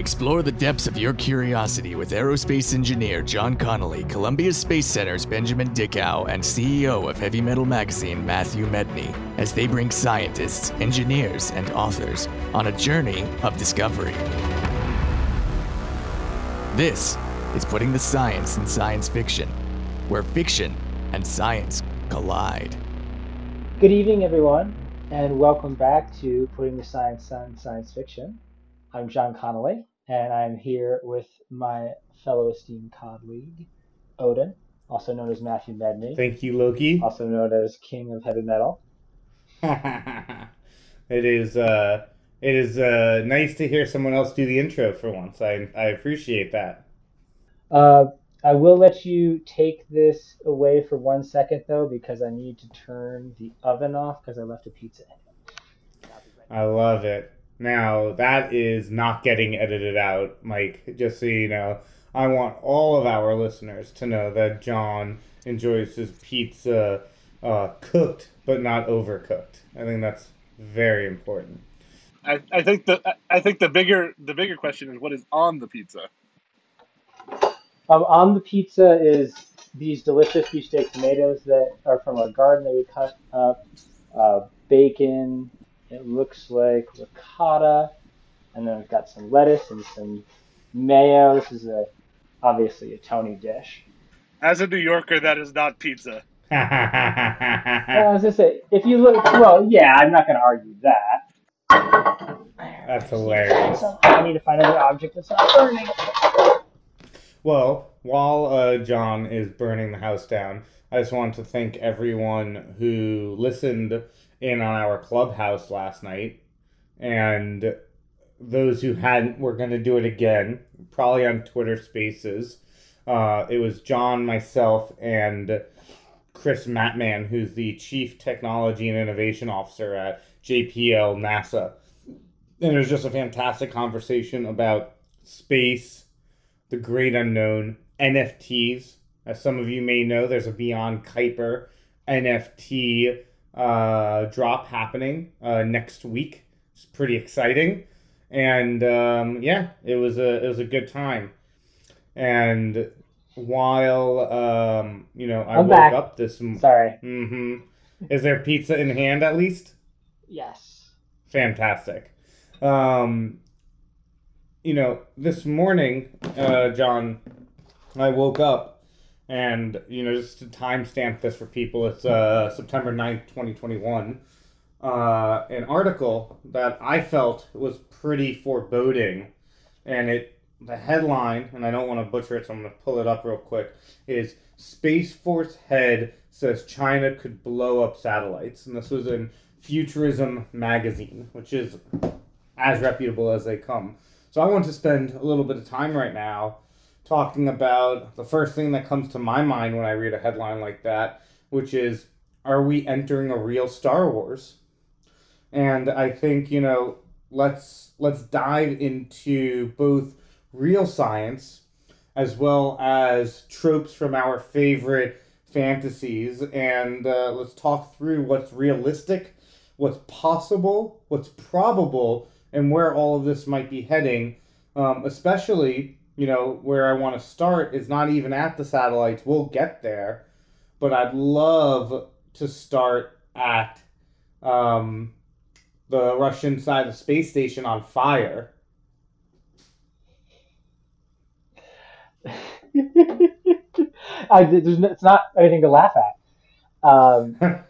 Explore the depths of your curiosity with aerospace engineer John Connolly, Columbia Space Center's Benjamin Dickow, and CEO of Heavy Metal Magazine Matthew Medney as they bring scientists, engineers, and authors on a journey of discovery. This is Putting the Science in Science Fiction, where fiction and science collide. Good evening, everyone, and welcome back to Putting the Science in Science Fiction. I'm John Connolly, and I'm here with my fellow esteemed colleague, Odin, also known as Matthew Medney, Thank you, Loki. also known as King of Heavy Metal. it is uh, it is uh, nice to hear someone else do the intro for once. I I appreciate that. Uh, I will let you take this away for one second, though, because I need to turn the oven off because I left a pizza in it. I love it. Now that is not getting edited out, Mike. Just so you know, I want all of our listeners to know that John enjoys his pizza uh, cooked but not overcooked. I think that's very important. I, I think the I think the bigger the bigger question is what is on the pizza. Um, on the pizza is these delicious beefsteak tomatoes that are from our garden that we cut up, uh, bacon. It looks like ricotta, and then we've got some lettuce and some mayo. This is a obviously a Tony dish. As a New Yorker, that is not pizza. I was gonna say, if you look, well, yeah, I'm not gonna argue that. That's hilarious. So I need to find another object that's not burning. Well, while uh, John is burning the house down, I just want to thank everyone who listened in on our clubhouse last night, and those who hadn't. We're going to do it again, probably on Twitter Spaces. Uh, it was John, myself, and Chris Mattmann, who's the Chief Technology and Innovation Officer at JPL NASA. And it was just a fantastic conversation about space, the great unknown, NFTs. As some of you may know, there's a Beyond Kuiper NFT uh, drop happening uh, next week. It's pretty exciting, and um, yeah, it was a it was a good time. And while um, you know I I'm woke back. up this m- Sorry. Mm-hmm. Is there pizza in hand at least? Yes. Fantastic. Um, you know, this morning, uh, John, I woke up and, you know, just to timestamp this for people, it's uh, September 9th, 2021. Uh, an article that I felt was pretty foreboding, and it the headline, and I don't want to butcher it, so I'm going to pull it up real quick, is Space Force head says China could blow up satellites. And this was in Futurism magazine, which is as reputable as they come. So I want to spend a little bit of time right now talking about the first thing that comes to my mind when I read a headline like that, which is are we entering a real Star Wars? And I think, you know, let's let's dive into both real science as well as tropes from our favorite fantasies and uh, let's talk through what's realistic, what's possible, what's probable, and where all of this might be heading. Um, especially, you know, where I want to start is not even at the satellites. We'll get there, but I'd love to start at um, the Russian side of the space station on fire. I, there's no, it's not anything to laugh at. Um,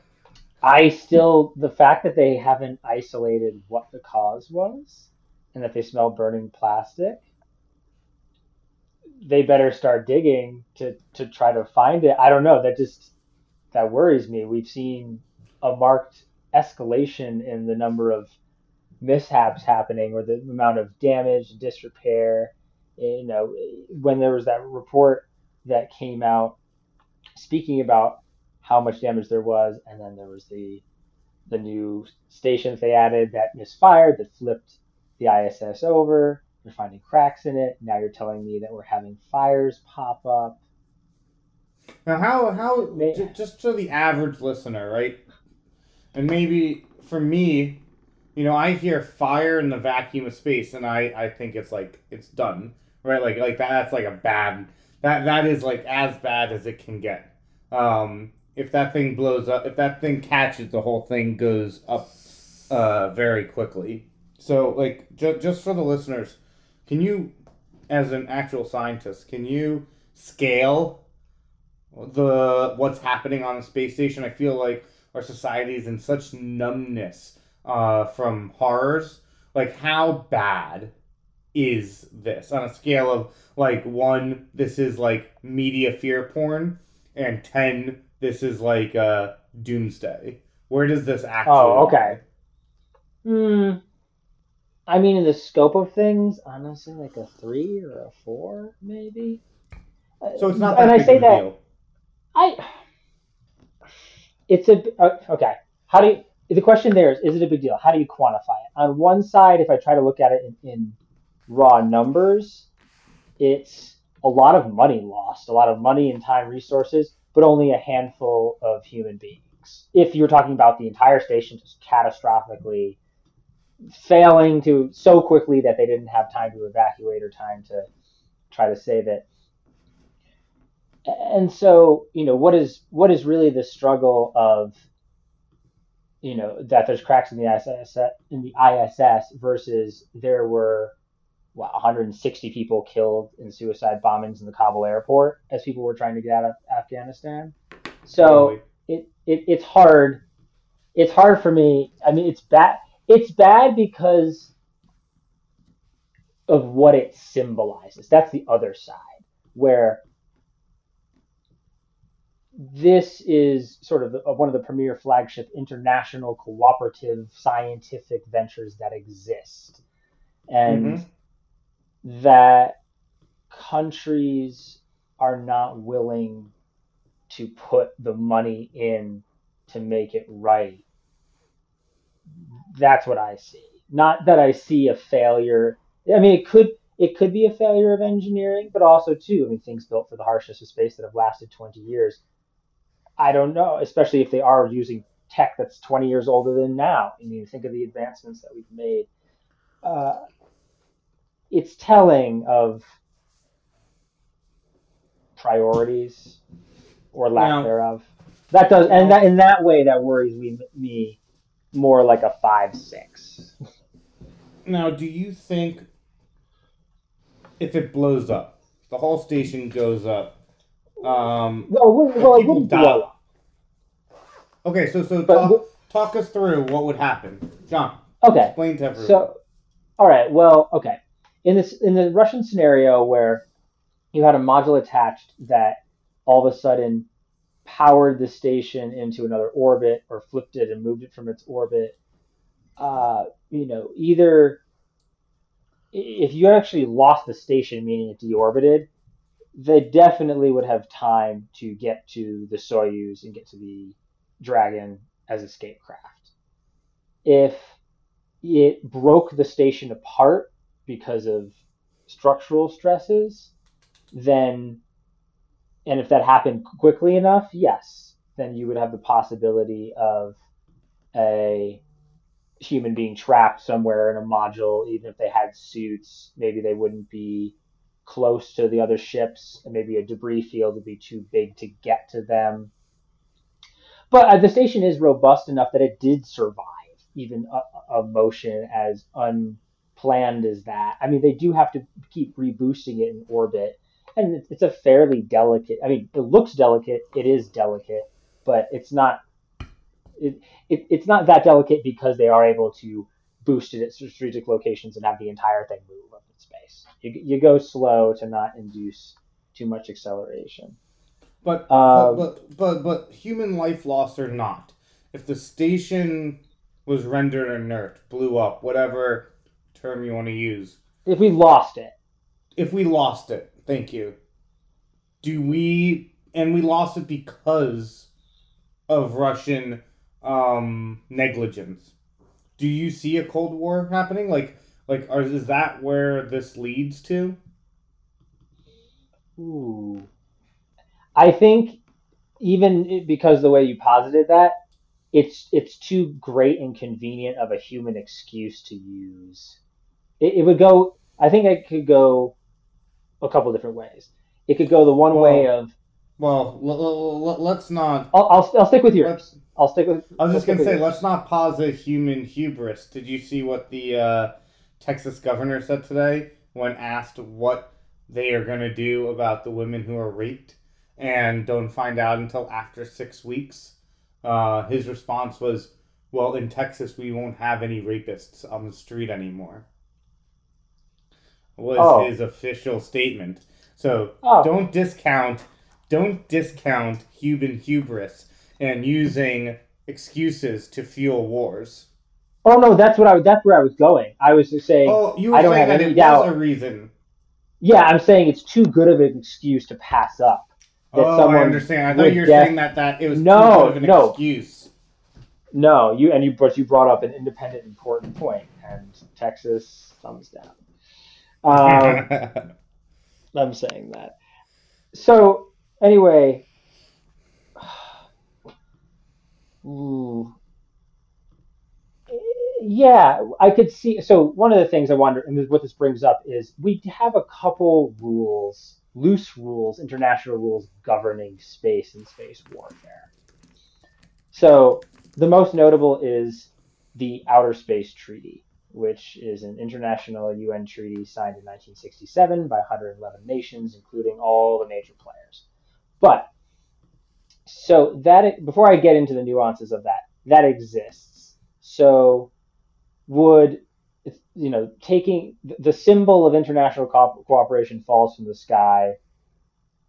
I still the fact that they haven't isolated what the cause was, and that they smell burning plastic. They better start digging to to try to find it. I don't know. That just that worries me. We've seen a marked escalation in the number of mishaps happening, or the amount of damage, disrepair. You know, when there was that report that came out speaking about how much damage there was, and then there was the the new stations they added that misfired that flipped the ISS over. They're finding cracks in it. Now you're telling me that we're having fires pop up. Now, how how May- j- just to the average listener, right? And maybe for me, you know, I hear fire in the vacuum of space, and I I think it's like it's done, right? Like like that, that's like a bad that that is like as bad as it can get. Um, if that thing blows up, if that thing catches, the whole thing goes up uh, very quickly. So, like, ju- just for the listeners, can you, as an actual scientist, can you scale the what's happening on the space station? I feel like our society is in such numbness uh, from horrors. Like, how bad is this on a scale of like one? This is like media fear porn, and ten. This is like uh, doomsday. Where does this actually? Oh, okay. Hmm. I mean, in the scope of things, honestly, like a three or a four, maybe. So it's not and I say that deal. I. It's a uh, okay. How do you? The question there is: Is it a big deal? How do you quantify it? On one side, if I try to look at it in, in raw numbers, it's a lot of money lost, a lot of money and time, resources, but only a handful of human beings. If you're talking about the entire station just catastrophically failing to so quickly that they didn't have time to evacuate or time to try to save it. And so, you know, what is what is really the struggle of you know that there's cracks in the ISS in the ISS versus there were what 160 people killed in suicide bombings in the Kabul airport as people were trying to get out of Afghanistan. So Totally. it, it it's hard. It's hard for me. I mean, it's bad. It's bad because of what it symbolizes. That's the other side where this is sort of the, one of the premier flagship international cooperative scientific ventures that exist, and Mhm. that countries are not willing to put the money in to make it right. That's what I see. Not that I see a failure. I mean, it could it could be a failure of engineering, but also too, I mean, things built for the harshness of space that have lasted 20 years. I don't know, especially if they are using tech that's 20 years older than now. I mean, think of the advancements that we've made. Uh, it's telling of priorities or lack Now- thereof. That does, and that in that way, that worries me, me more like a five six. Now, do you think if it blows up, the whole station goes up? Um, Well, well, it wouldn't blow up. okay, so so But talk, talk us through what would happen, John. Okay, Explain to everyone. So, all right. Well, okay. In this in the Russian scenario where you had a module attached that all of a sudden powered the station into another orbit or flipped it and moved it from its orbit, uh, you know, either if you actually lost the station, meaning it deorbited, they definitely would have time to get to the Soyuz and get to the Dragon as escape craft. If it broke the station apart because of structural stresses, then, and if that happened quickly enough, yes, then you would have the possibility of a human being trapped somewhere in a module, even if they had suits, maybe they wouldn't be close to the other ships, and maybe a debris field would be too big to get to them. But uh, the station is robust enough that it did survive even a, a motion as unplanned as that. I mean, they do have to keep reboosting it in orbit, and it's, a fairly delicate. I mean, it looks delicate. It is delicate, but it's not. It, it it's not that delicate because they are able to boost it at strategic locations and have the entire thing move up in space. You, you go slow to not induce too much acceleration. But, Um, but but but but human life lost or not, if the station was rendered inert, blew up, whatever term you want to use, If we lost it, if we lost it, thank you. Do we and we lost it because of Russian um, negligence? Do you see a Cold War happening? Like like are, is that where this leads to? Ooh. I think even because the way you posited that, it's it's too great and convenient of a human excuse to use. It, it would go. I think it could go a couple different ways. It could go the one Well, way of Well, l- l- let's not. I'll, I'll I'll stick with yours. I'll stick with. I was just gonna say, with let's not posit human hubris. Did you see what the uh, Texas governor said today when asked what they are gonna do about the women who are raped and don't find out until after six weeks? Uh, his response was, "Well, in Texas, we won't have any rapists on the street anymore." Was Oh. his official statement. So Oh. don't discount, don't discount human hubris and using excuses to fuel wars. Oh no, that's what I was. That's where I was going. I was just saying. Oh, you were I don't saying have that any it doubt. was a reason. Yeah, I'm saying it's too good of an excuse to pass up. That oh, I understand. I thought you were death- saying that that it was No, too good of an no. excuse. No, you and you, but you brought up an independent, important point, and Texas thumbs down. Um, I'm saying that. So anyway, ooh, yeah, I could see. So one of the things I wonder, and what this brings up is, we have a couple rules, loose rules, international rules governing space and space warfare. So the most notable is the Outer Space Treaty, which is an international UN treaty signed in 1967 by 111 nations, including all the major players. But so that before I get into the nuances of that, that exists. So would you know taking the symbol of international co- cooperation falls from the sky?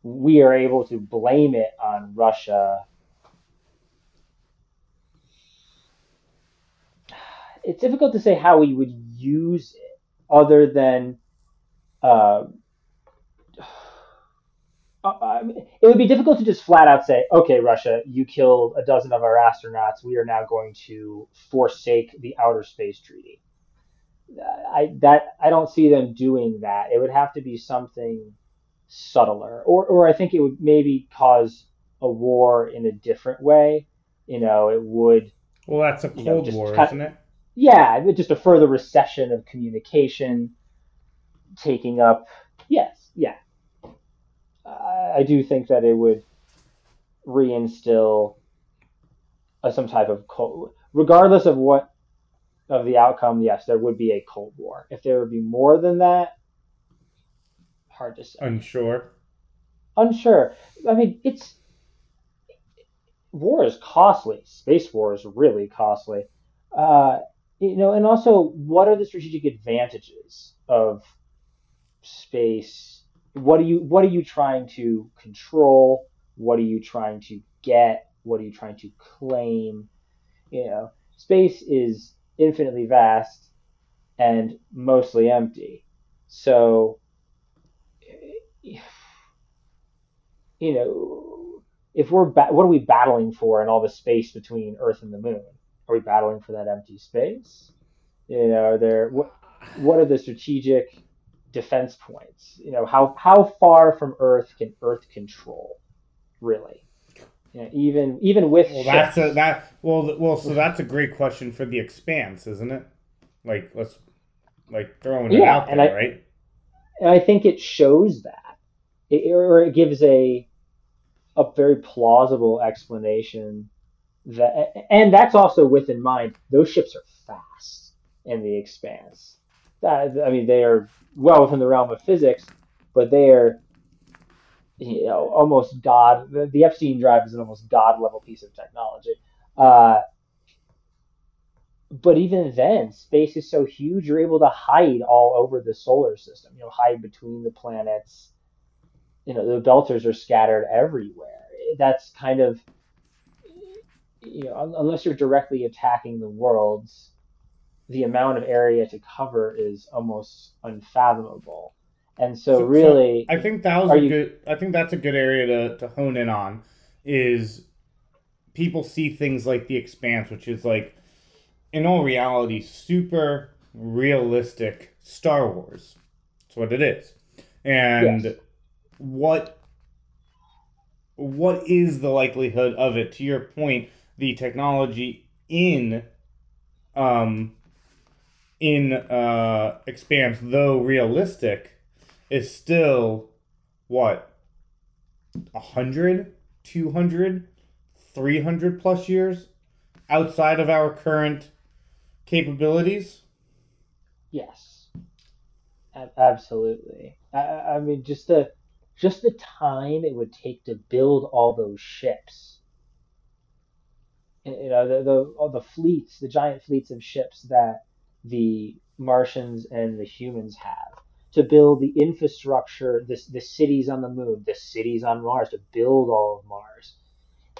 We are able to blame it on Russia it's difficult to say how we would use it other than uh, I uh, mean, um, it would be difficult to just flat out say, okay, Russia, you killed a dozen of our astronauts. We are now going to forsake the Outer Space Treaty. Uh, I that I don't see them doing that. It would have to be something subtler, or or I think it would maybe cause a war in a different way. You know, it would well, that's a You know, Cold War, cut- isn't it? Yeah, just a further recession of communication, taking up. Yes, yeah. Uh, I do think that it would reinstill uh, some type of cold, regardless of what of the outcome. Yes, there would be a cold war. If there would be more than that, hard to say. Unsure. Unsure. I mean, it's war is costly. Space war is really costly. Uh, you know, and also, what are the strategic advantages of space? What are you What are you trying to control? What are you trying to get? What are you trying to claim? You know, space is infinitely vast and mostly empty. So, you know, if we're ba- what are we battling for in all the space between Earth and the Moon? Are we battling for that empty space? You know, are there what what are the strategic defense points? You know, how how far from Earth can Earth control? Really? You know, even even with Well, that's a that. Well, well, so that's a great question for the Expanse, isn't it? Like, let's like throwing it Yeah, out there, I- right? and I think it shows that, it, or it gives a a very plausible explanation that, and that's also with in mind those ships are fast in the Expanse. That, I mean, they are well within the realm of physics, but they are, you know, almost god. The, the Epstein drive is an almost god level piece of technology. Uh, but even then, space is so huge, you're able to hide all over the solar system. You know, hide between the planets. You know, the belters are scattered everywhere. That's kind of, you know, un- unless you're directly attacking the worlds, the amount of area to cover is almost unfathomable. And so, So- so really, I think that was a you- good. I think that's a good area to, to hone in on. Is people see things like the Expanse, which is like, in all reality, super realistic Star Wars. That's what it is. And Yes. what what is the likelihood of it? To your point, the technology in um in uh expanse though realistic is still what 100 200 300 plus years outside of our current capabilities Yes, absolutely. I I mean, just the just the time it would take to build all those ships. You know, the the the fleets, the giant fleets of ships that the Martians and the humans have to build the infrastructure, the the cities on the moon, the cities on Mars, to build all of Mars.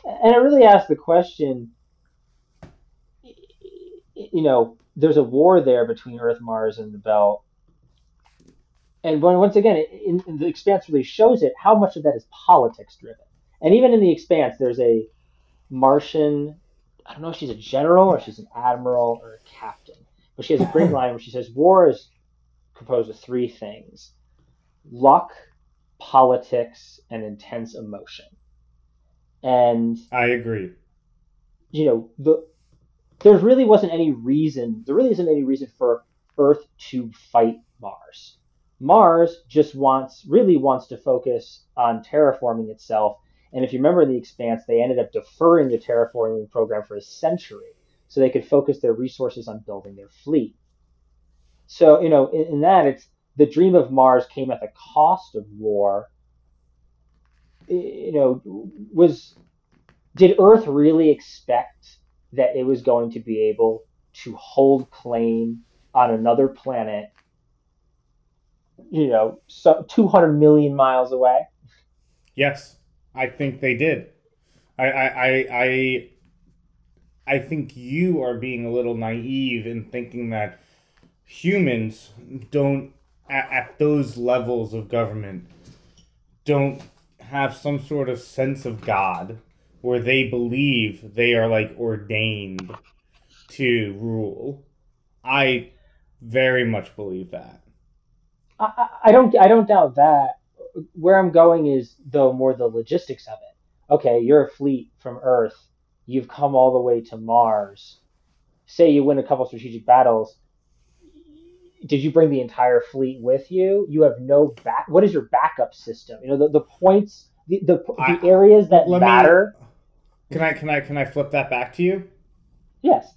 And it really asks the question, you know, there's a war there between Earth, Mars, and the Belt. And when, once again, in, in the Expanse really shows it how much of that is politics driven. And even in the Expanse, there's a Martian. I don't know if she's a general or she's an admiral or a captain, but she has a great line where she says, "War is composed of three things: luck, politics, and intense emotion." And i agree you know the there really wasn't any reason there really isn't any reason for earth to fight mars mars just wants really wants to focus on terraforming itself and if you remember the expanse they ended up deferring the terraforming program for a century so they could focus their resources on building their fleet. So you know in, in that it's the dream of mars came at the cost of war. You know was did earth really expect that it was going to be able to hold claim on another planet you know so 200 million miles away? Yes, I think they did. I I I I, think you are being a little naive in thinking that humans don't at, at those levels of government don't have some sort of sense of God where they believe they are like ordained to rule. I very much believe that. I I don't I don't doubt that. Where I'm going is though more the logistics of it. Okay, you're a fleet from Earth. You've come all the way to Mars. Say you win a couple strategic battles. Did you bring the entire fleet with you? You have no back. What is your backup system? You know the, the points, the the, I- the areas that let me- matter. Can I can I can I flip that back to you? Yes.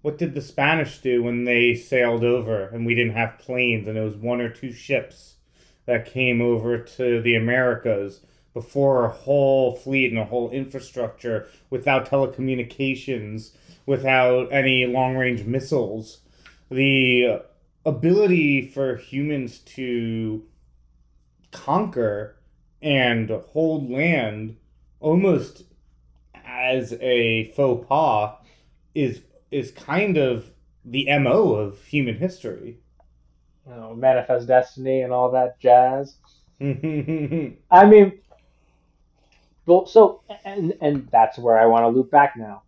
What did the Spanish do when they sailed over and we didn't have planes and it was one or two ships that came over to the Americas before a whole fleet and a whole infrastructure without telecommunications, without any long range missiles? The ability for humans to conquer and hold land almost as a faux pas is is kind of the mo of human history. You know, manifest destiny and all that jazz. I mean, well, so and and that's where I want to loop back now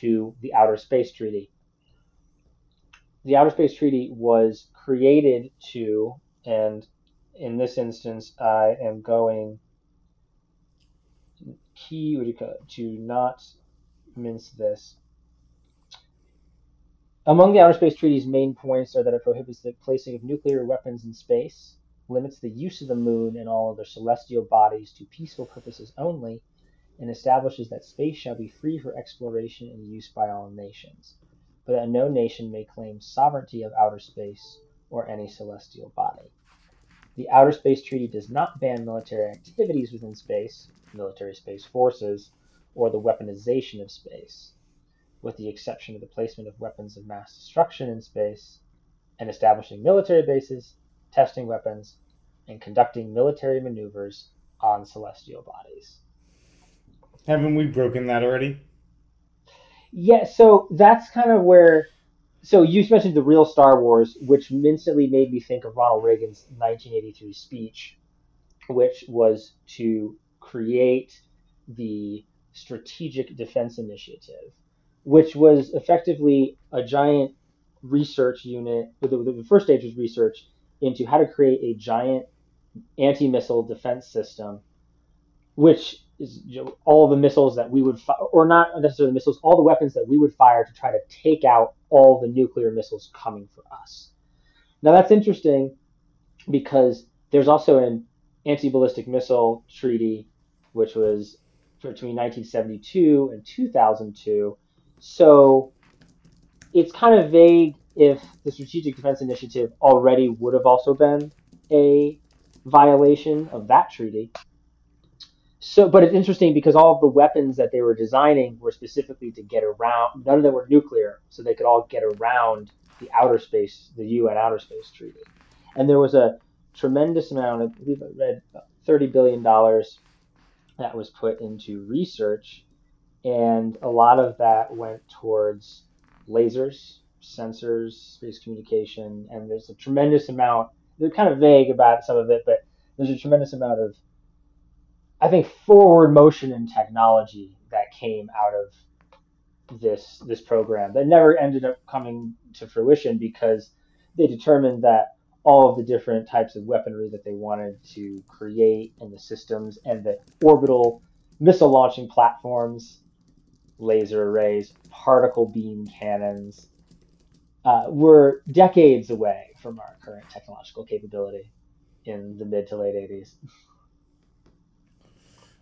to the Outer Space Treaty. The Outer Space Treaty was created to, and in this instance, I am going key what do you call it, to not mince this. Among the Outer Space Treaty's main points are that it prohibits the placing of nuclear weapons in space, limits the use of the moon and all other celestial bodies to peaceful purposes only, and establishes that space shall be free for exploration and use by all nations, but that no nation may claim sovereignty of outer space or any celestial body. The Outer Space Treaty does not ban military activities within space, military space forces, or the weaponization of space, with the exception of the placement of weapons of mass destruction in space, and establishing military bases, testing weapons, and conducting military maneuvers on celestial bodies. Haven't we broken that already? Yeah, so that's kind of where. So you mentioned the real Star Wars, which instantly made me think of Ronald Reagan's 1983 speech, which was to create the Strategic Defense Initiative, which was effectively a giant research unit. The, the, first stage was research into how to create a giant anti-missile defense system, which is you know, all the missiles that we would, fi- or not necessarily missiles, all the weapons that we would fire to try to take out all the nuclear missiles coming for us. Now that's interesting because there's also an anti-ballistic missile treaty, which was between 1972 and 2002. So it's kind of vague if the Strategic Defense Initiative already would have also been a violation of that treaty. So, but it's interesting because all of the weapons that they were designing were specifically to get around. None of them were nuclear, so they could all get around the outer space, the UN Outer Space Treaty. And there was a tremendous amount, I believe I read $30 billion that was put into research, and a lot of that went towards lasers, sensors, space communication, and there's a tremendous amount. They're kind of vague about some of it, but there's a tremendous amount of, I think, forward motion in technology that came out of this this program that never ended up coming to fruition because they determined that all of the different types of weaponry that they wanted to create and the systems and the orbital missile launching platforms, laser arrays, particle beam cannons, uh, were decades away from our current technological capability in the mid to late 80s.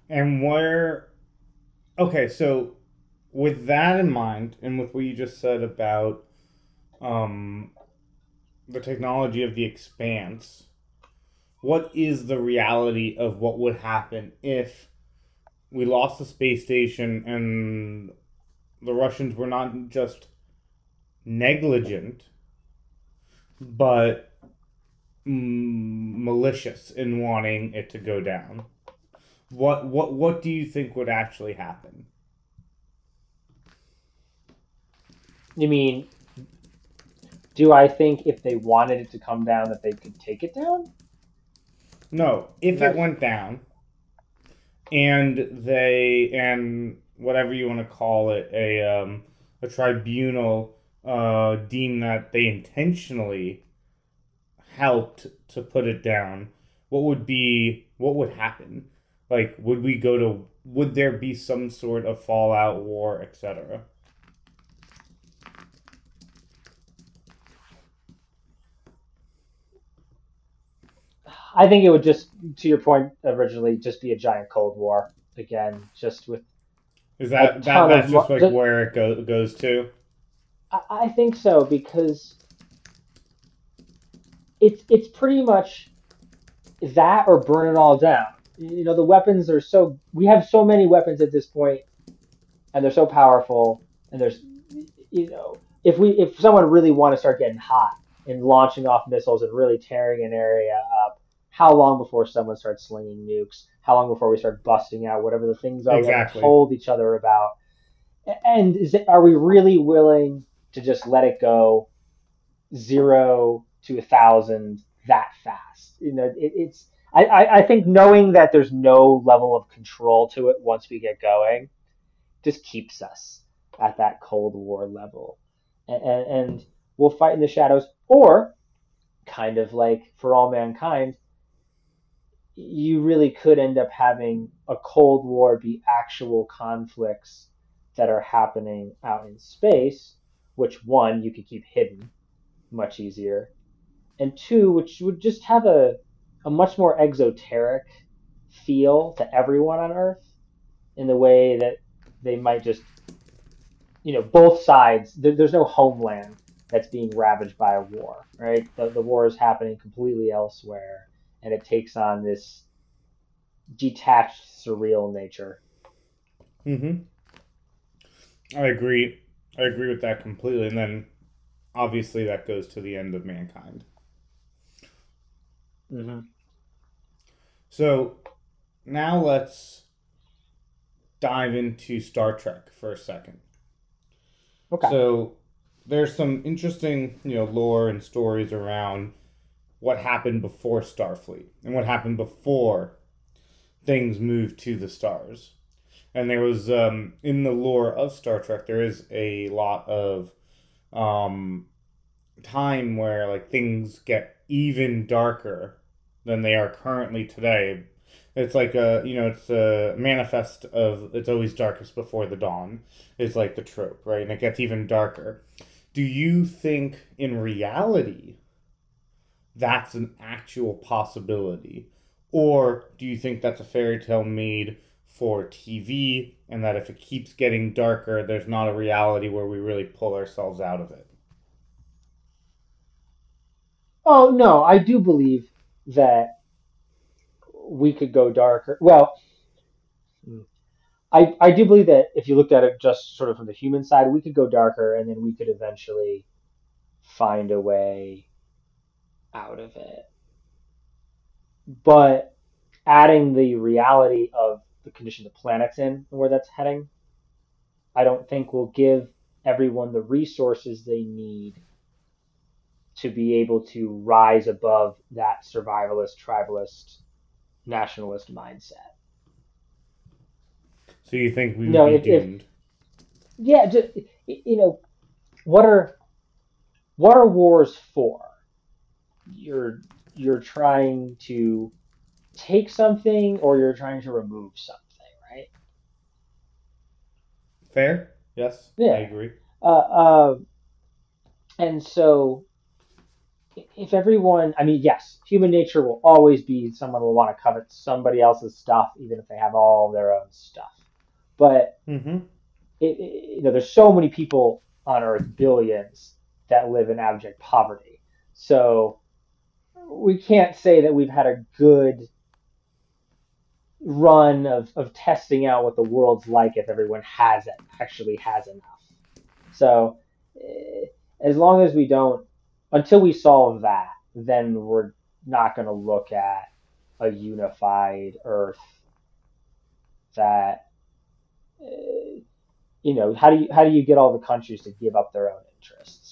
And where, okay, so with that in mind, and with what you just said about um, the technology of the expanse, what is the reality of what would happen if we lost the space station and the Russians were not just negligent, but mm, malicious in wanting it to go down? What what what do you think would actually happen? You mean, do I think if they wanted it to come down that they could take it down? No, if it went down, and they and whatever you want to call it, a um, a tribunal uh, deemed that they intentionally helped to put it down, what would be what would happen? Like, would we go to? Would there be some sort of fallout, war, etc.? I think it would just, to your point originally, just be a giant Cold War again, just with. Is that, that that's of just like the- where it go, goes to? I, I think so because it's it's pretty much that or burn it all down. You know, the weapons are so we have so many weapons at this point, and they're so powerful. And there's, you know, if we if someone really want to start getting hot and launching off missiles and really tearing an area up, how long before someone starts slinging nukes? How long before we start busting out whatever the things are Exactly. we told each other about? And is it, are we really willing to just let it go zero to a thousand that fast? You know, it, it's. I, I, I think knowing that there's no level of control to it once we get going just keeps us at that Cold War level. And, and, and we'll fight in the shadows, or kind of like for all mankind, you really could end up having a Cold War be actual conflicts that are happening out in space, which one, you could keep hidden much easier, and two, which would just have a, a much more exoteric feel to everyone on Earth in the way that they might just, you know, both sides, there, there's no homeland that's being ravaged by a war, right? The, the war is happening completely elsewhere, and it takes on this detached, surreal nature. Mm-hmm. I agree. I agree with that completely. And then, obviously, that goes to the end of mankind. Mm-hmm. So, now let's dive into Star Trek for a second. Okay. So, there's some interesting, you know, lore and stories around what happened before Starfleet and what happened before things moved to the stars. And there was um, in the lore of Star Trek, there is a lot of um, time where like things get even darker than they are currently today. It's like a you know it's a manifest of it's always darkest before the dawn is like the trope, right? And it gets even darker. Do you think in reality that's an actual possibility? Or do you think that's a fairy tale made for TV and that if it keeps getting darker, there's not a reality where we really pull ourselves out of it? Oh no, I do believe that we could go darker. Well, I I do believe that if you looked at it just sort of from the human side, we could go darker, and then we could eventually find a way out of it. But adding the reality of the condition the planet's in and where that's heading, I don't think will give everyone the resources they need to be able to rise above that survivalist, tribalist, nationalist mindset. So you think we would No, be if- if- doomed? Yeah, just, you know, what are what are wars for? You're you're trying to take something or you're trying to remove something, right? Fair? Yes, Yeah. I agree. Uh, uh, and so, if everyone, I mean, yes, human nature will always be someone will want to covet somebody else's stuff, even if they have all their own stuff. But Mm-hmm. it, it- you know, there's so many people on Earth, billions, that live in abject poverty. So we can't say that we've had a good run of, of testing out what the world's like if everyone has it, actually has enough. So eh, as long as we don't, until we solve that, then we're not going to look at a unified Earth that uh, you know how do you how do you get all the countries to give up their own interests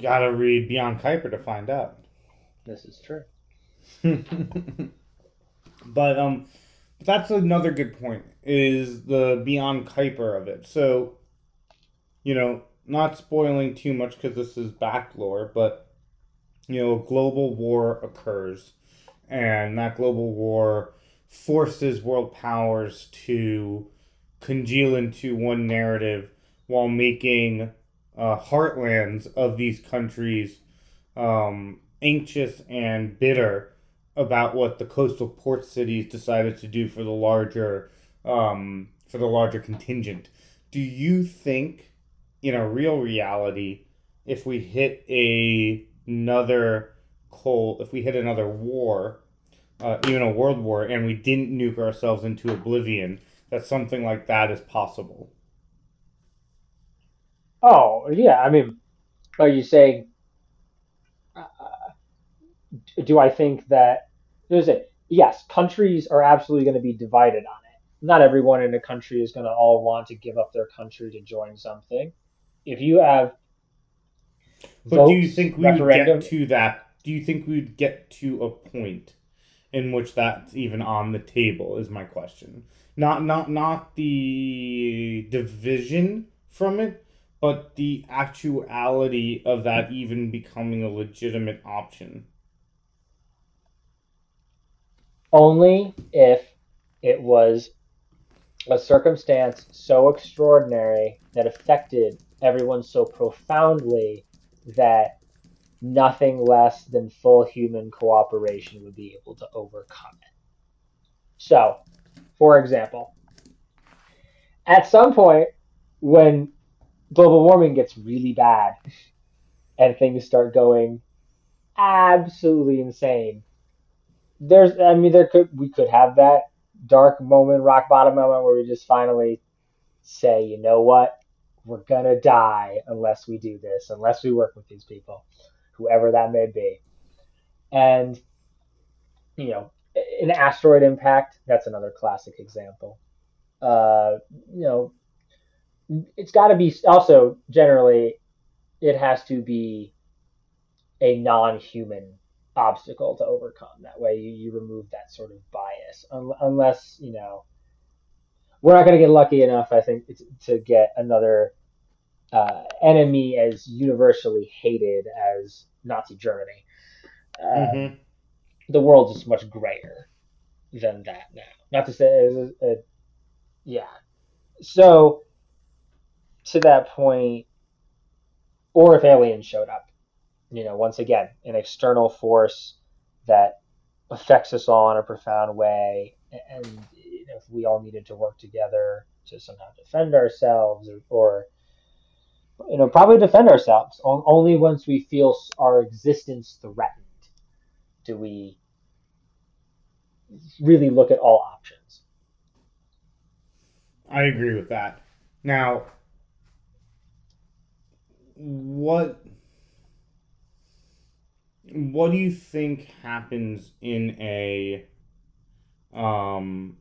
Gotta read Beyond Kuiper to find out. this is true but um, that's another good point. Is the Beyond Kuiper of it? So, you know, not spoiling too much because this is back lore, but you know, global war occurs, and that global war forces world powers to congeal into one narrative while making uh, heartlands of these countries um, anxious and bitter about what the coastal port cities decided to do for the larger um, for the larger contingent. Do you think, in a real reality, if we hit a, another cold, if we hit another war, uh, even a world war, and we didn't nuke ourselves into oblivion, that something like that is possible? Oh yeah i mean are you saying uh, do i think that there's a yes countries are absolutely going to be divided on it not everyone in a country is going to all want to give up their country to join something if you have But do you think we would get to that? Do you think we'd get to a point in which that's even on the table? Is my question. Not not not the division from it, but the actuality of that even becoming a legitimate option. only if it was a circumstance so extraordinary that affected everyone so profoundly that nothing less than full human cooperation would be able to overcome it. So, for example, at some point when global warming gets really bad and things start going absolutely insane, there's I mean there could we could have that dark moment, rock bottom moment where we just finally say, you know what? We're gonna die unless we do this, unless we work with these people, whoever that may be. And you know, an asteroid impact, that's another classic example. Uh, you know, it's got to be also generally it has to be a non-human obstacle to overcome. That way, you, you remove that sort of bias, Un- unless you know we're not going to get lucky enough. I think to, to get another uh, enemy as universally hated as Nazi Germany. Uh, Mhm. the world is much grayer than that now. Not to say, uh, yeah. So to that point, or if aliens showed up, you know, once again, an external force that affects us all in a profound way, and you know, if we all needed to work together to somehow defend ourselves, or, or you know, probably defend ourselves. Only once we feel our existence threatened do we really look at all options. I agree with that. Now, what what do you think happens in a um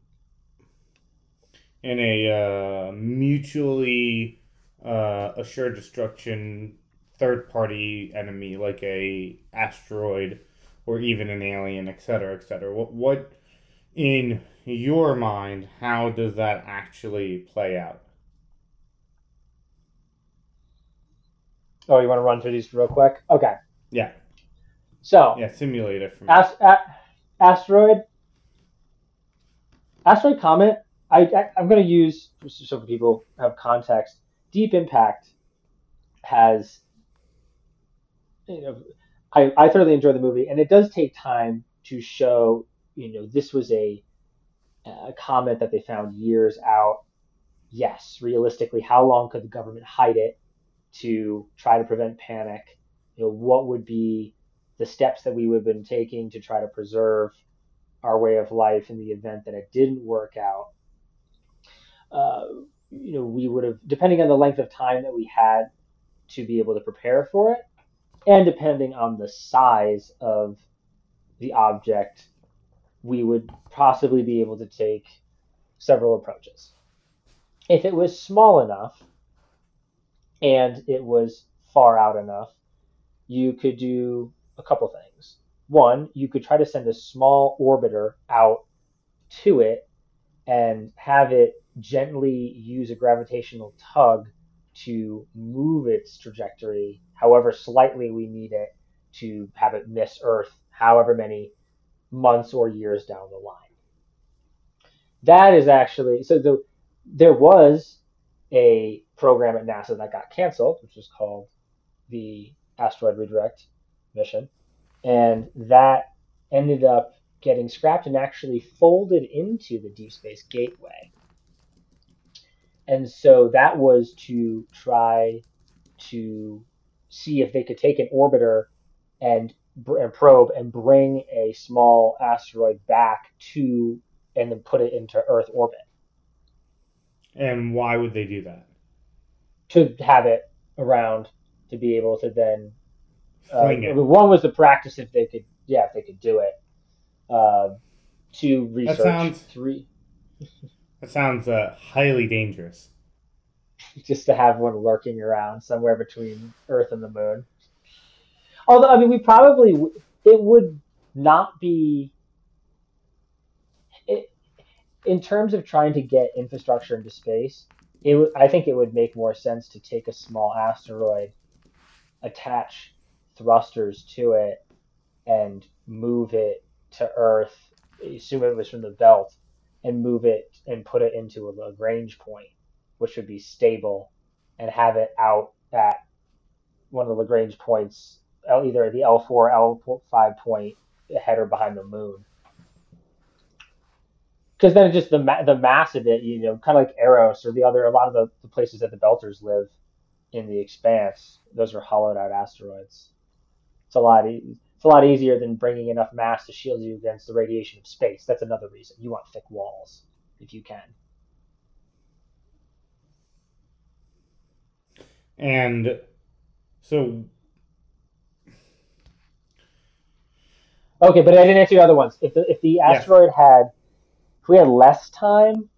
in a uh, mutually uh, assured destruction third party enemy like a asteroid or even an alien etc etc what what in your mind how does that actually play out Oh, you want to run through these real quick? Okay. Yeah. So. Yeah, simulate it for me. Ast- a- asteroid. Asteroid comet. I, I am going to use so people have context. Deep Impact has. You know, I I thoroughly enjoy the movie, and it does take time to show. You know, this was a a comet that they found years out. Yes, realistically, how long could the government hide it? To try to prevent panic? You know, what would be the steps that we would have been taking to try to preserve our way of life in the event that it didn't work out? Uh, you know, we would have, depending on the length of time that we had to be able to prepare for it, and depending on the size of the object, we would possibly be able to take several approaches. If it was small enough, and it was far out enough, you could do a couple things. One, you could try to send a small orbiter out to it and have it gently use a gravitational tug to move its trajectory however slightly we need it to have it miss Earth however many months or years down the line. That is actually so the there was a program at NASA that got canceled, which was called the Asteroid Redirect mission. And that ended up getting scrapped and actually folded into the Deep Space Gateway. And so that was to try to see if they could take an orbiter and, and probe and bring a small asteroid back to and then put it into Earth orbit. And why would they do that? To have it around to be able to then. Uh, one was the practice if they could, yeah, if they could do it. Uh, to research that sounds, three. that sounds uh, highly dangerous. Just to have one lurking around somewhere between Earth and the Moon. Although I mean, we probably it would not be in terms of trying to get infrastructure into space, it I think it would make more sense to take a small asteroid, attach thrusters to it, and move it to Earth. Assume it was from the belt, and move it and put it into a Lagrange point, which would be stable, and have it out at one of the Lagrange points, uh, either the L4 or L5 point ahead or behind the moon because then just the the mass of it, you know, kind of like Eros or the other a lot of the, the places that the Belters live in the expanse. Those are hollowed out asteroids. It's a lot. E- it's a lot easier than bringing enough mass to shield you against the radiation of space. That's another reason you want thick walls if you can. And so Okay, but I didn't answer the other ones. If the if the asteroid yeah. had if we had less time,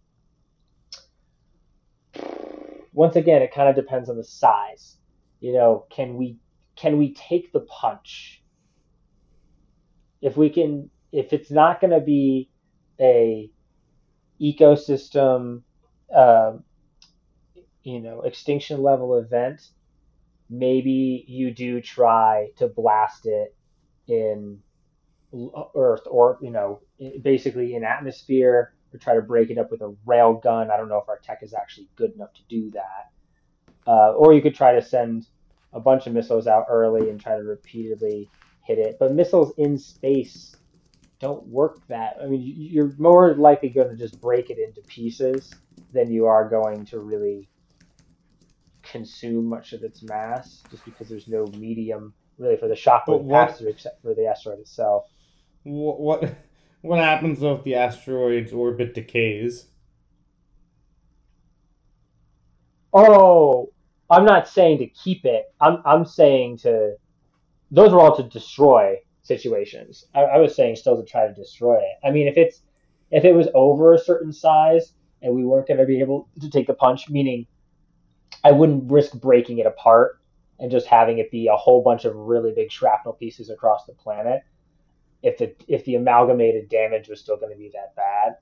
once again, it kind of depends on the size. You know, can we can we take the punch? If we can, if it's not going to be a ecosystem, uh, you know, extinction level event, maybe you do try to blast it in Earth or you know basically in atmosphere or try to break it up with a rail gun. I don't know if our tech is actually good enough to do that. Uh, or you could try to send a bunch of missiles out early and try to repeatedly hit it. But missiles in space don't work that. I mean, you're more likely going to just break it into pieces than you are going to really consume much of its mass, just because there's no medium really for the shock to pass through except for the asteroid itself. What what, happens if the asteroid's orbit decays? Oh, I'm not saying to keep it. I'm I'm saying to. Those are all to destroy situations. I, I was saying still to try to destroy it. I mean, if it's if it was over a certain size and we weren't going to be able to take the punch, meaning I wouldn't risk breaking it apart and just having it be a whole bunch of really big shrapnel pieces across the planet. If the if the amalgamated damage was still going to be that bad,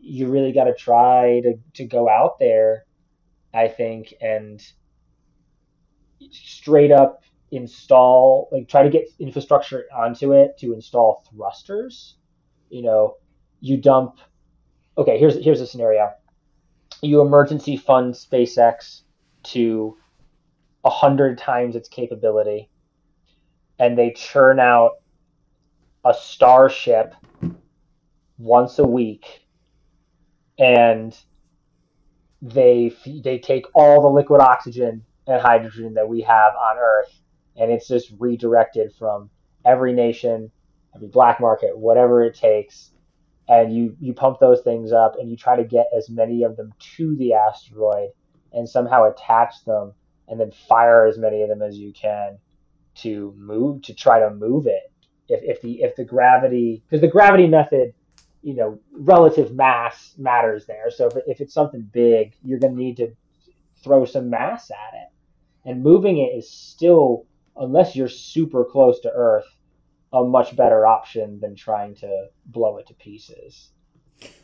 you really got to try to to go out there, I think, and straight up install like try to get infrastructure onto it to install thrusters. You know you dump okay here's here's a scenario. You emergency fund spacex to a hundred times its capability and they churn out a starship once a week and they they take all the liquid oxygen and hydrogen that we have on earth and it's just redirected from every nation, every black market, whatever it takes, and you you pump those things up and you try to get as many of them to the asteroid and somehow attach them and then fire as many of them as you can to move to try to move it if, if the if the gravity because the gravity method you know relative mass matters there so if, if it's something big you're going to need to throw some mass at it and moving it is still unless you're super close to Earth, a much better option than trying to blow it to pieces.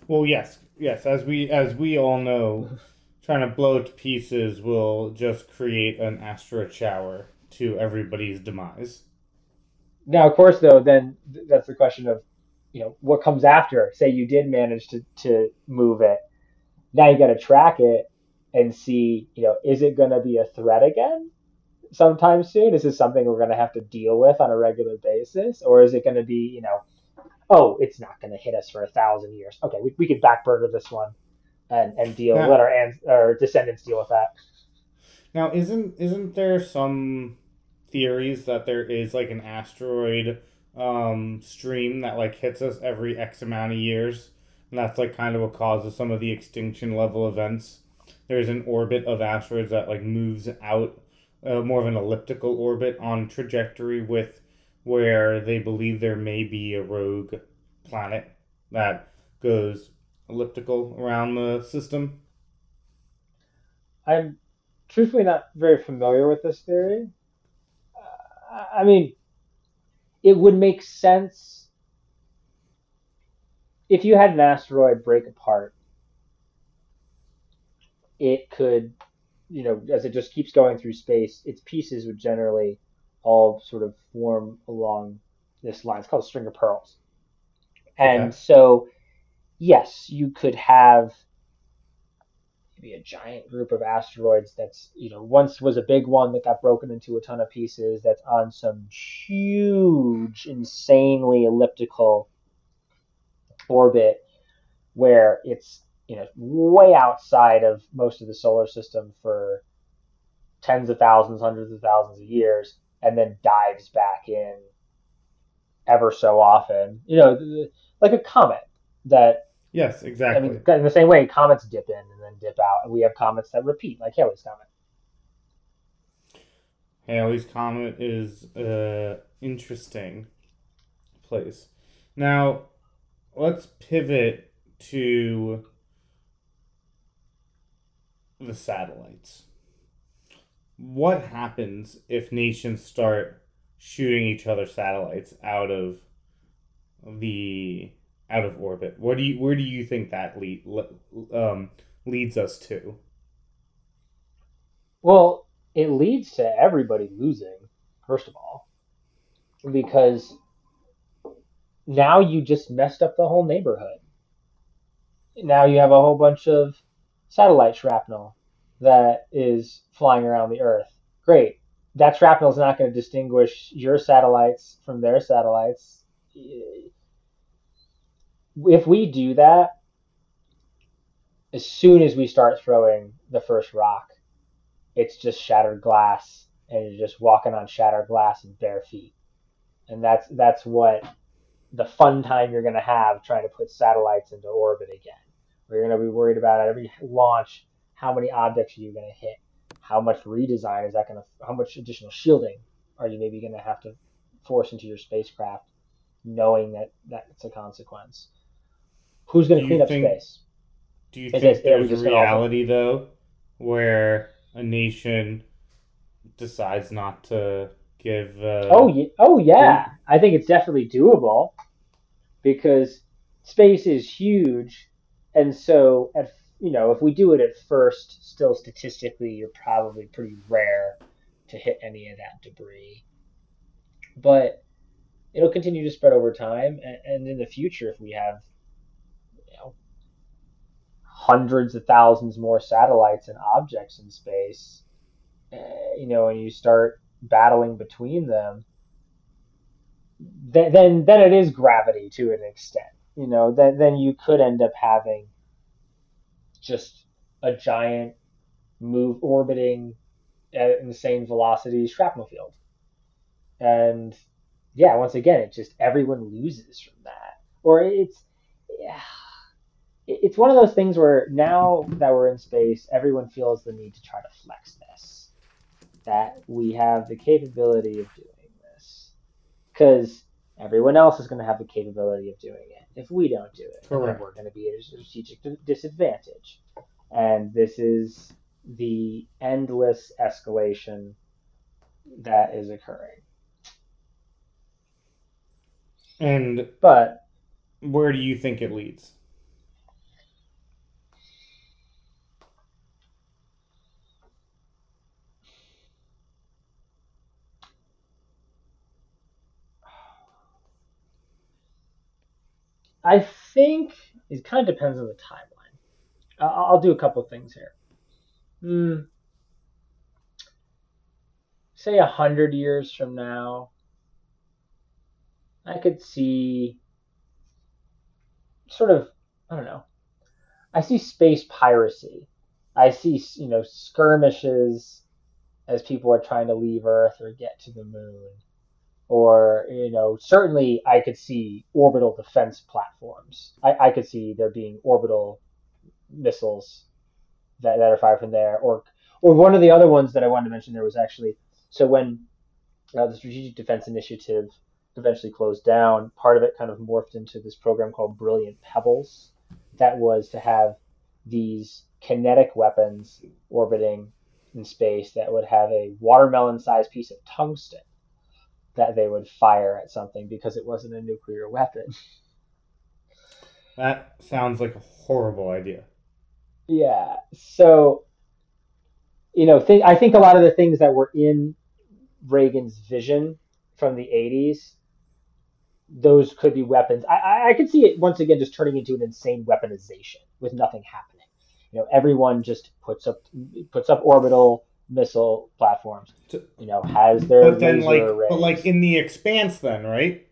Well, yes, yes. As we as we all know, trying to blow it to pieces will just create an asteroid shower to everybody's demise. Now, of course, though, then that's the question of, you know, what comes after. Say you did manage to to move it. Now you got to track it and see, you know, is it going to be a threat again? sometime soon? Is this something we're going to have to deal with on a regular basis, or is it going to be, you know, oh, it's not going to hit us for a thousand years? Okay, we, we could backburner this one and and deal let our our descendants deal with that. Now, isn't isn't there some theories that there is like an asteroid um, stream that like hits us every X amount of years, and that's like kind of what causes some of the extinction level events. There's an orbit of asteroids that like moves out uh, more of an elliptical orbit on trajectory with where they believe there may be a rogue planet that goes elliptical around the system. I'm truthfully not very familiar with this theory. I mean, it would make sense if you had an asteroid break apart. It could you know, as it just keeps going through space, its pieces would generally all sort of form along this line. It's called a string of pearls. And okay. so, yes, you could have maybe a giant group of asteroids that's, you know, once was a big one that got broken into a ton of pieces that's on some huge, insanely elliptical orbit where it's you know way outside of most of the solar system for tens of thousands, hundreds of thousands of years, and then dives back in ever so often. You know, like a comet that. Yes, exactly. I mean, in the same way, comets dip in and then dip out, and we have comets that repeat, like Halley's comet. Halley's comet is a interesting place. Now, let's pivot to the satellites. What happens if nations start shooting each other satellites out of the out of orbit? What do you where do you think that lead um, leads us to? Well, it leads to everybody losing, first of all, because now you just messed up the whole neighborhood. Now you have a whole bunch of satellite shrapnel that is flying around the Earth. Great. That shrapnel is not going to distinguish your satellites from their satellites. If we do that, as soon as we start throwing the first rock, it's just shattered glass, and you're just walking on shattered glass in bare feet. And that's that's what the fun time you're going to have trying to put satellites into orbit again. Where you're going to be worried about every launch how many objects are you going to hit, how much redesign is that going to, how much additional shielding are you maybe going to have to force into your spacecraft, knowing that that's a consequence. Who's going to clean up think, space? Do you think there's a reality though, where a nation decides not to give? Uh, oh yeah, oh yeah. I think it's definitely doable because space is huge, and so at you know if we do it at first, still statistically, you're probably pretty rare to hit any of that debris, but it'll continue to spread over time, and, and in the future, if we have hundreds of thousands more satellites and objects in space, uh, you know, and you start battling between them, then then then it is gravity to an extent. You know, then then you could end up having just a giant move orbiting at insane velocity shrapnel field. And yeah, once again, it just everyone loses from that. Or it's yeah, it's one of those things where now that we're in space, everyone feels the need to try to flex this. That we have the capability of doing this. because everyone else is going to have the capability of doing it. If we don't do it, we're going to be at a strategic disadvantage. And this is the endless escalation that is occurring. And but where do you think it leads? I think it kind of depends on the timeline. I'll do a couple things here. Hmm. Say a hundred years from now, I could see sort of I don't know. I see space piracy. I see you know skirmishes as people are trying to leave Earth or get to the moon or you know certainly i could see orbital defense platforms. I, I could see there being orbital missiles that, that are fired from there or or one of the other ones that i wanted to mention there was actually so when uh, the strategic defense initiative eventually closed down part of it kind of morphed into this program called brilliant pebbles that was to have these kinetic weapons orbiting in space that would have a watermelon sized piece of tungsten that they would fire at something because it wasn't a nuclear weapon. That sounds like a horrible idea. Yeah. So, you know, th- I think a lot of the things that were in Reagan's vision from the 80s, those could be weapons. I, I, I could see it once again just turning into an insane weaponization with nothing happening. You know, everyone just puts up puts up orbital missile platforms. You know, has their but then like arrays. but like in the expanse then, right?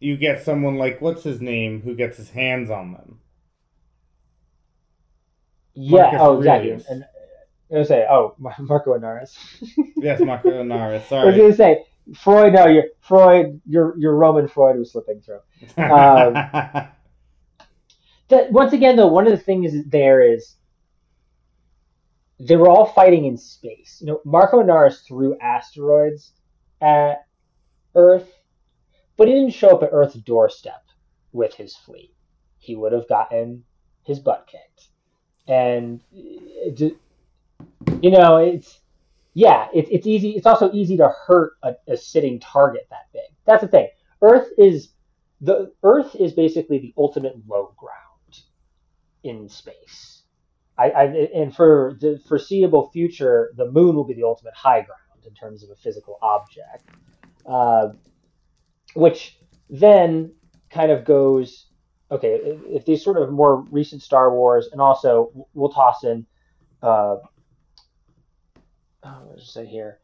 You get someone like what's his name who gets his hands on them. Yeah, Marcus oh exactly. And, I was gonna say, oh, Marco Inaros. yes, Marco Inaros. Sorry. I was gonna say Freud. No, your Freud. Your your Roman Freud was slipping through. Um, that, once again, though, one of the things there is they were all fighting in space. You know, Marco Inaros threw asteroids at Earth, but he didn't show up at Earth's doorstep with his fleet. He would have gotten his butt kicked. And, uh, you know, it's, yeah, it's, it's easy. It's also easy to hurt a, a sitting target that big. That's the thing. Earth is, the Earth is basically the ultimate low ground in space I, I, and for the foreseeable future, the moon will be the ultimate high ground in terms of a physical object, uh, which then kind of goes okay if, if these sort of more recent Star Wars and also we'll toss in uh, oh, what did I say here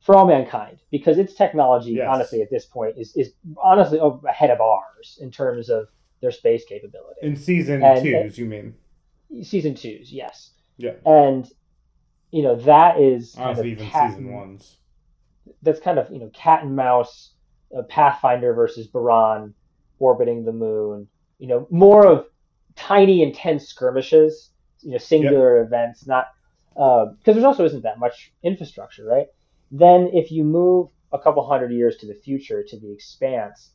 for all mankind because its technology Yes. honestly at this point is is honestly ahead of ours in terms of their space capability In season And- twos, you mean? Season twos yes Yeah. and you know that is kind Honestly, of even cat season and- ones. that's kind of you know cat and mouse uh, pathfinder versus Buran orbiting the moon you know more of tiny intense skirmishes you know singular events not because there also isn't that much infrastructure right then if you move a couple hundred years to the future to the expanse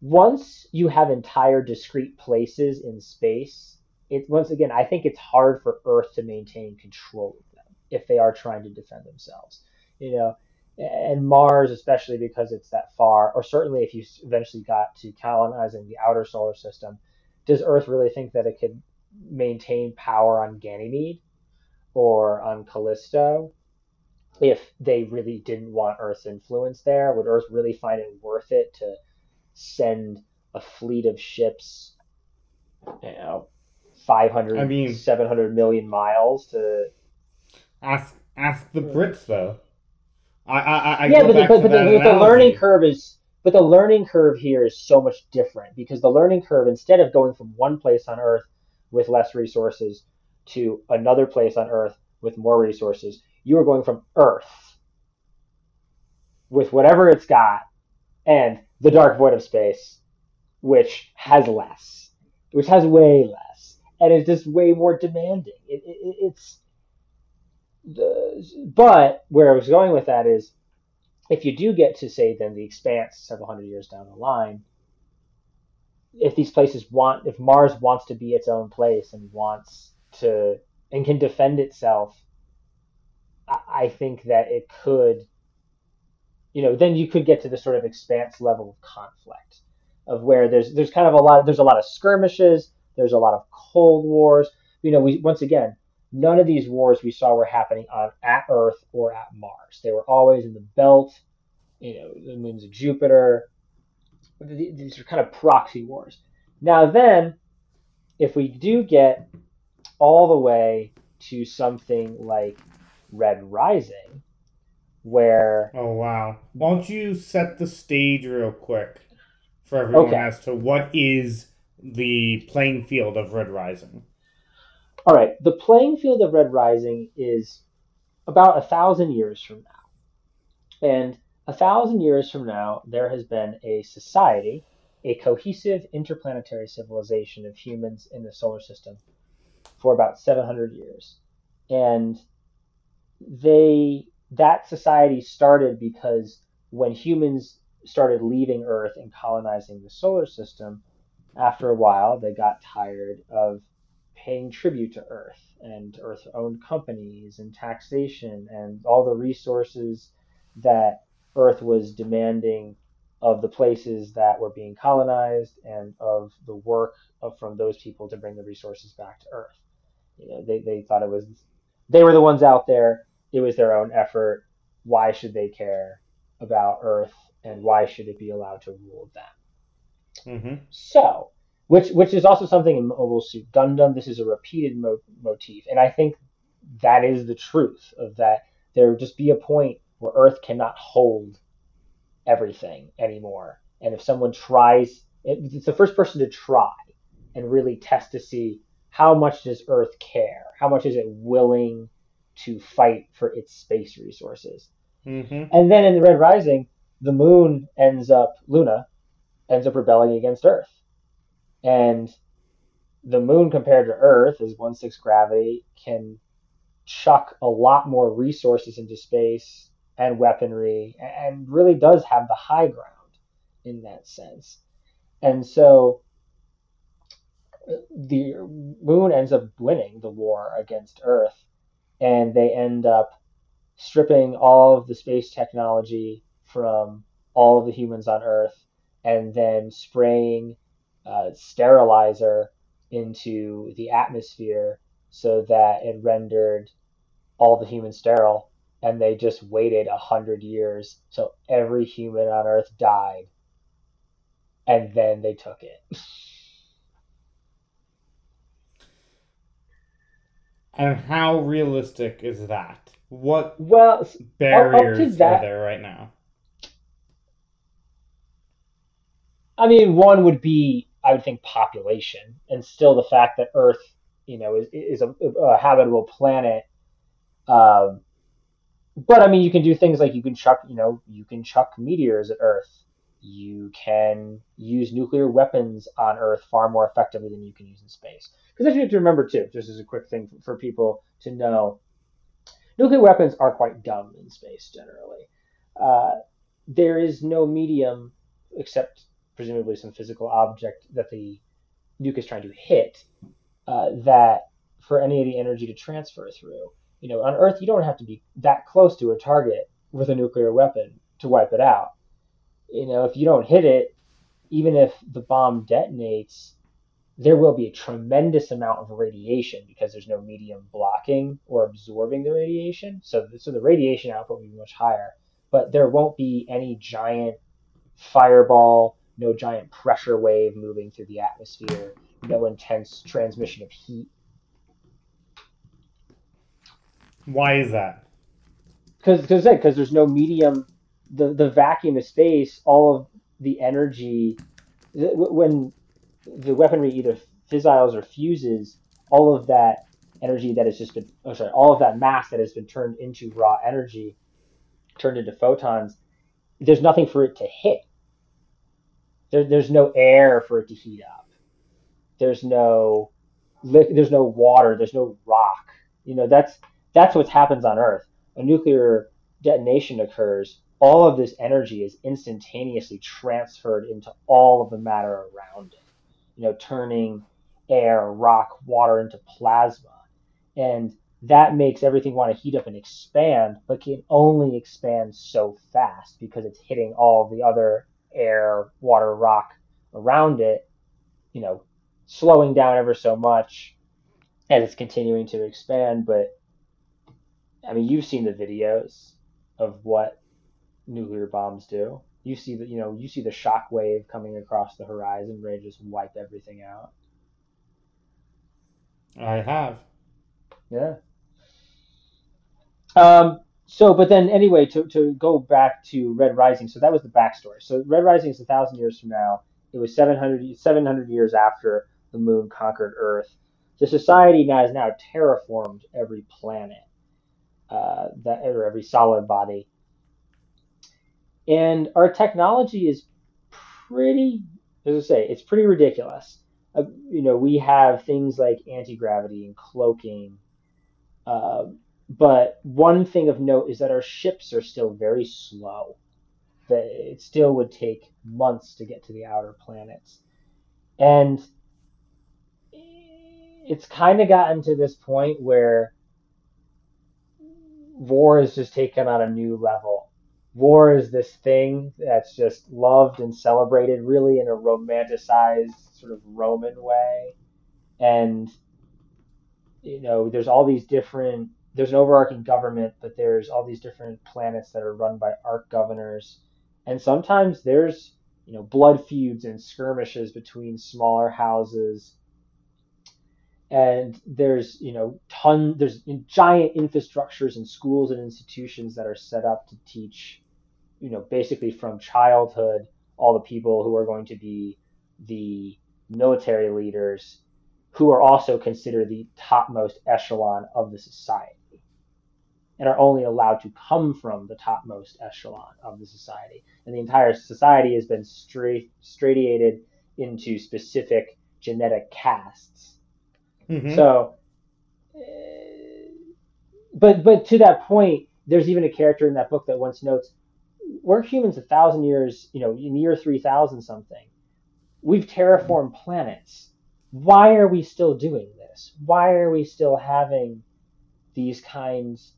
once you have entire discrete places in space it once again i think it's hard for earth to maintain control of them if they are trying to defend themselves you know and Mars, especially because it's that far, or certainly if you eventually got to colonizing the outer solar system, does Earth really think that it could maintain power on Ganymede or on Callisto if they really didn't want Earth's influence there? Would Earth really find it worth it to send a fleet of ships, you know, 500, I mean- 700 million miles to Ask ask the Brits though. I I, I yeah, but, the, but, but, the, but the learning curve is but the learning curve here is so much different because the learning curve instead of going from one place on earth with less resources to another place on earth with more resources you are going from earth with whatever it's got and the dark void of space which has less which has way less and it's just way more demanding. It, it, it's the, but where I was going with that is if you do get to say then the expanse several hundred years down the line, if these places want if Mars wants to be its own place and wants to and can defend itself, I, I think that it could you know, then you could get to the sort of expanse level of conflict of where there's there's kind of a lot there's a lot of skirmishes, there's a lot of cold wars. You know, we once again none of these wars we saw were happening on at Earth or at Mars. They were always in the belt, you know, the moons of Jupiter. These are kind of proxy wars. Now then, if we do get all the way to something like Red Rising, where Oh wow! Why don't you set the stage real quick for everyone Okay. as to what is the playing field of Red Rising? All right, the playing field of Red Rising is about a thousand years from now. And a thousand years from now, there has been a society, a cohesive interplanetary civilization of humans in the solar system for about 700 years. And they that society started because when humans started leaving Earth and colonizing the solar system, after a while they got tired of paying tribute to Earth and Earth owned companies and taxation and all the resources that Earth was demanding of the places that were being colonized and of the work of, from those people to bring the resources back to Earth. You know, they, they thought it was, they were the ones out there. It was their own effort. Why should they care about Earth and why should it be allowed to rule them? Mm-hmm. So, which which is also something in Mobile Suit Gundam. This is a repeated mo- motif, and I think that is the truth of that. There would just be a point where Earth cannot hold everything anymore, and if someone tries, it, it's the first person to try and really test to see how much does Earth care, how much is it willing to fight for its space resources. Mm-hmm. And then in the Red Rising, the moon ends up Luna ends up rebelling against Earth. And the moon compared to Earth is one six gravity, can chuck a lot more resources into space and weaponry, and really does have the high ground in that sense. And so the moon ends up winning the war against Earth, and they end up stripping all of the space technology from all of the humans on Earth and then spraying uh, sterilizer into the atmosphere so that it rendered all the humans sterile and they just waited a hundred years so every human on earth died and then they took it. And how realistic is that? What Well, barriers that- are there right now? I mean, one would be, I would think, population, and still the fact that Earth, you know, is is a, a habitable planet. Um, but I mean, you can do things like you can chuck, you know, you can chuck meteors at Earth. You can use nuclear weapons on Earth far more effectively than you can use in space. Because you have to remember too, just as a quick thing for people to know, nuclear weapons are quite dumb in space generally. Uh, there is no medium except presumably some physical object that the nuke is trying to hit uh, that for any of the energy to transfer through. You know, on Earth, you don't have to be that close to a target with a nuclear weapon to wipe it out. You know, if you don't hit it, even if the bomb detonates, there will be a tremendous amount of radiation because there's no medium blocking or absorbing the radiation. So, so the radiation output will be much higher, but there won't be any giant fireball, no giant pressure wave moving through the atmosphere, no intense transmission of heat. Why is that? Because because there's no medium, the the vacuum of space, all of the energy, when the weaponry either fizzles or fuses, all of that energy that has just been, oh sorry, all of that mass that has been turned into raw energy, turned into photons, there's nothing for it to hit. There, there's no air for it to heat up. There's no, there's no water. There's no rock. You know, that's that's what happens on Earth. A nuclear detonation occurs. All of this energy is instantaneously transferred into all of the matter around it. You know, turning air, rock, water into plasma, and that makes everything want to heat up and expand, but can only expand so fast because it's hitting all the other air, water, rock around it, you know, slowing down ever so much as it's continuing to expand. But I mean, you've seen the videos of what nuclear bombs do. You see the, you know, you see the shock wave coming across the horizon, to just wipe everything out. I have. Yeah. Um, so, but then anyway, to, to go back to Red Rising, so that was the backstory. So Red Rising is a thousand years from now. It was 700, 700 years after the moon conquered Earth. The society now has now terraformed every planet, uh, that or every solid body, and our technology is pretty, as I say, it's pretty ridiculous. Uh, you know, we have things like anti gravity and cloaking. Uh, but one thing of note is that our ships are still very slow. That it still would take months to get to the outer planets. And it's kind of gotten to this point where war is just taken on a new level. War is this thing that's just loved and celebrated, really in a romanticized, sort of Roman way. And, you know, there's all these different there's an overarching government, but there's all these different planets that are run by arch governors, and sometimes there's you know blood feuds and skirmishes between smaller houses, and there's you know ton there's giant infrastructures and schools and institutions that are set up to teach, you know basically from childhood all the people who are going to be the military leaders who are also considered the topmost echelon of the society and are only allowed to come from the topmost echelon of the society. And the entire society has been straight, stratiated into specific genetic castes. Mhm. So, uh, but but to that point, there's even a character in that book that once notes, "We're humans a thousand years, you know, in year three thousand something. We've terraformed planets. Why are we still doing this? Why are we still having these kinds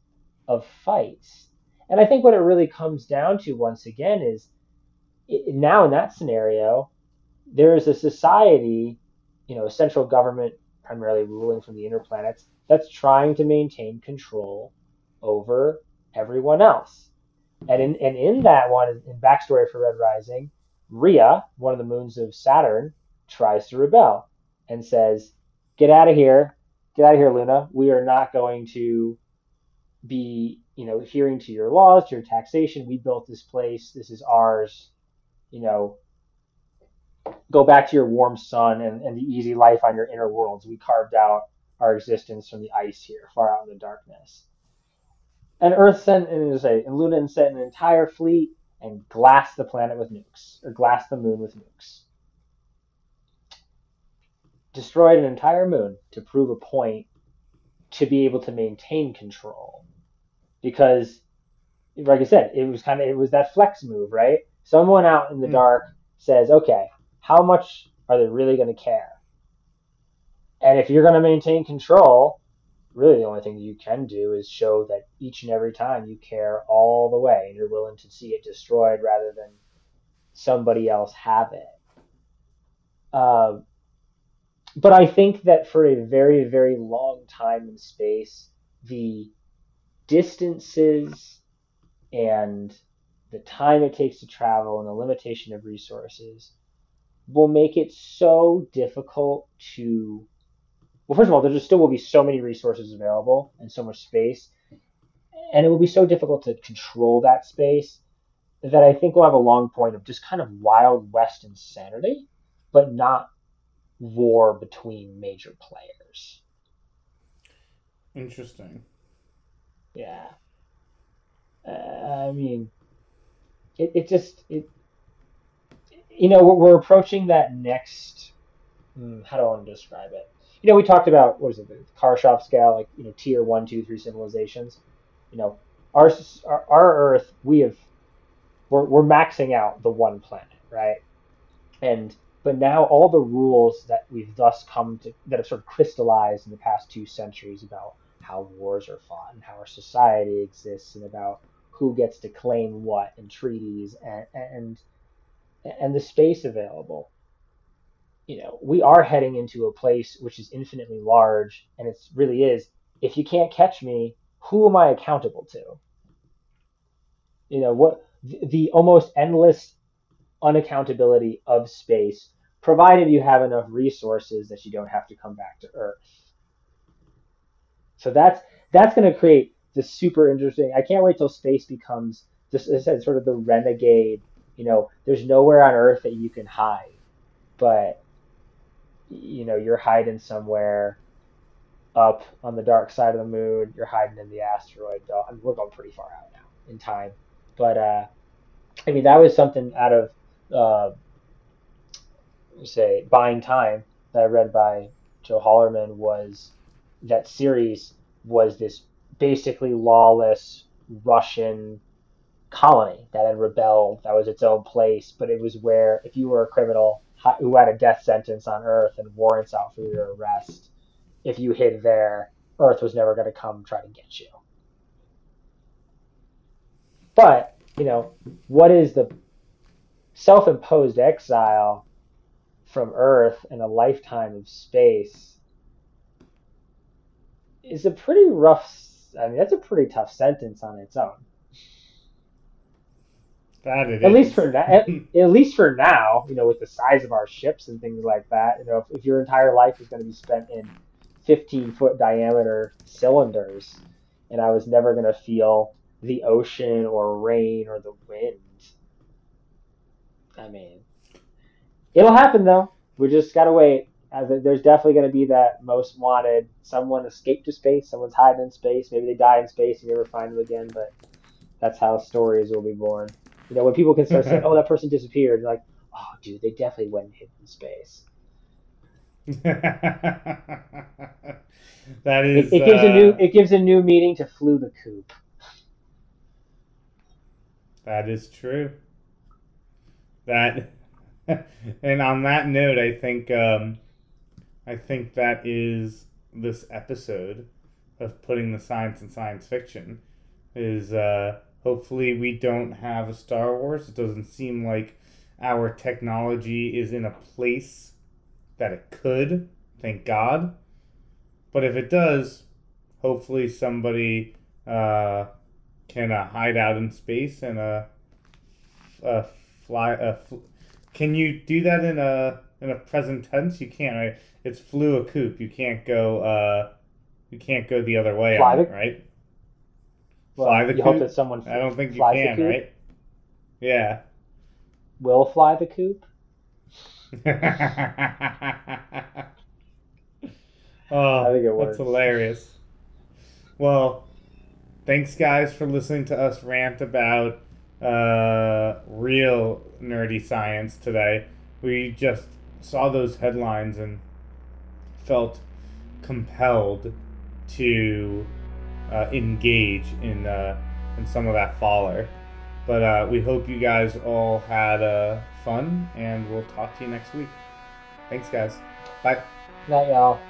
of fights?" And I think what it really comes down to once again is it, now in that scenario, there is a society, you know, a central government primarily ruling from the inner planets that's trying to maintain control over everyone else. And in and in that one, in backstory for Red Rising, Rhea, one of the moons of Saturn, tries to rebel and says, "Get out of here, get out of here, Luna. We are not going to be, you know, adhering to your laws, to your taxation. We built this place. This is ours. You know, go back to your warm sun and, and the easy life on your inner worlds. We carved out our existence from the ice here, far out in the darkness." And Earth sent and, and Luna sent an entire fleet and glassed the planet with nukes, or glassed the moon with nukes. Destroyed an entire moon to prove a point to be able to maintain control. Because, like I said, it was kind of it was that flex move, right? Someone out in the mm. dark says, "Okay, how much are they really going to care?" And if you're going to maintain control, really the only thing you can do is show that each and every time you care all the way and you're willing to see it destroyed rather than somebody else have it. Uh, but I think that for a very, very long time in space, the distances and the time it takes to travel and the limitation of resources will make it so difficult to well, first of all, there just still will be so many resources available and so much space, and it will be so difficult to control that space that I think we'll have a long point of just kind of wild west insanity, but not war between major players. Interesting. Yeah. Uh, I mean, it, it just it. You know, we're, we're approaching that next. Hmm, how do I want to describe it? you know, we talked about what is it, the Kardashev scale, like you know, tier one, two, three civilizations. You know, our our, our Earth, we have we're we're maxing out the one planet, right? And but now all the rules that we've thus come to that have sort of crystallized in the past two centuries about how wars are fought and how our society exists and about who gets to claim what and treaties and and and the space available you know, we are heading into a place which is infinitely large, and it really is. If you can't catch me, who am I accountable to? You know, what the, the almost endless unaccountability of space, provided you have enough resources that you don't have to come back to Earth. So that's that's going to create this super interesting. I can't wait till space becomes this. as I sort of the renegade. You know, there's nowhere on Earth that you can hide, but you know you're hiding somewhere up on the dark side of the moon. You're hiding in the asteroid belt. I mean, we're going pretty far out now in time, but uh, I mean that was something out of uh, say buying time that I read by Joe Haldeman was that series was this basically lawless Russian colony that had rebelled. That was its own place, but it was where if you were a criminal who had a death sentence on Earth and warrants out for your arrest, if you hid there, Earth was never going to come try to get you. But, you know, what is the self imposed exile from Earth and a lifetime of space is a pretty rough, I mean, that's a pretty tough sentence on its own. That it at is. least for now, at, at, least for now, you know, with the size of our ships and things like that, you know, if, if your entire life is going to be spent in 15 foot diameter cylinders, and I was never going to feel the ocean or rain or the wind. I mean, it'll happen though. We just gotta wait. There's definitely going to be that most wanted. Someone escaped to space. Someone's hiding in space. Maybe they die in space and you never find them again. But that's how stories will be born. You know, when people can start saying, "Oh, that person disappeared," like, "Oh, dude, they definitely went and hid in space." that is. It, it gives uh, a new it gives a new meaning to flew the coop. That is true. That, and on that note, I think um, I think that is this episode of putting the science in science fiction is. Uh, Hopefully, we don't have a Star Wars. It doesn't seem like our technology is in a place that it could. Thank God. But if it does, hopefully somebody uh, can uh, hide out in space and uh, uh, fly, uh, fl- Can you do that in a in a present tense? You can't. Right? It's flew a coop. You can't go. Uh, you can't go the other way Fly on the- it, right? Well, Fly the you hope that someone I don't think you can, right? Yeah. will fly the coop. oh, I think it that's hilarious. Well, thanks guys for listening to us rant about uh, real nerdy science today. We just saw those headlines and felt compelled to uh, engage in uh, in some of that faller. But uh, we hope you guys all had uh, fun, and we'll talk to you next week. Thanks, guys. Bye. Night, y'all.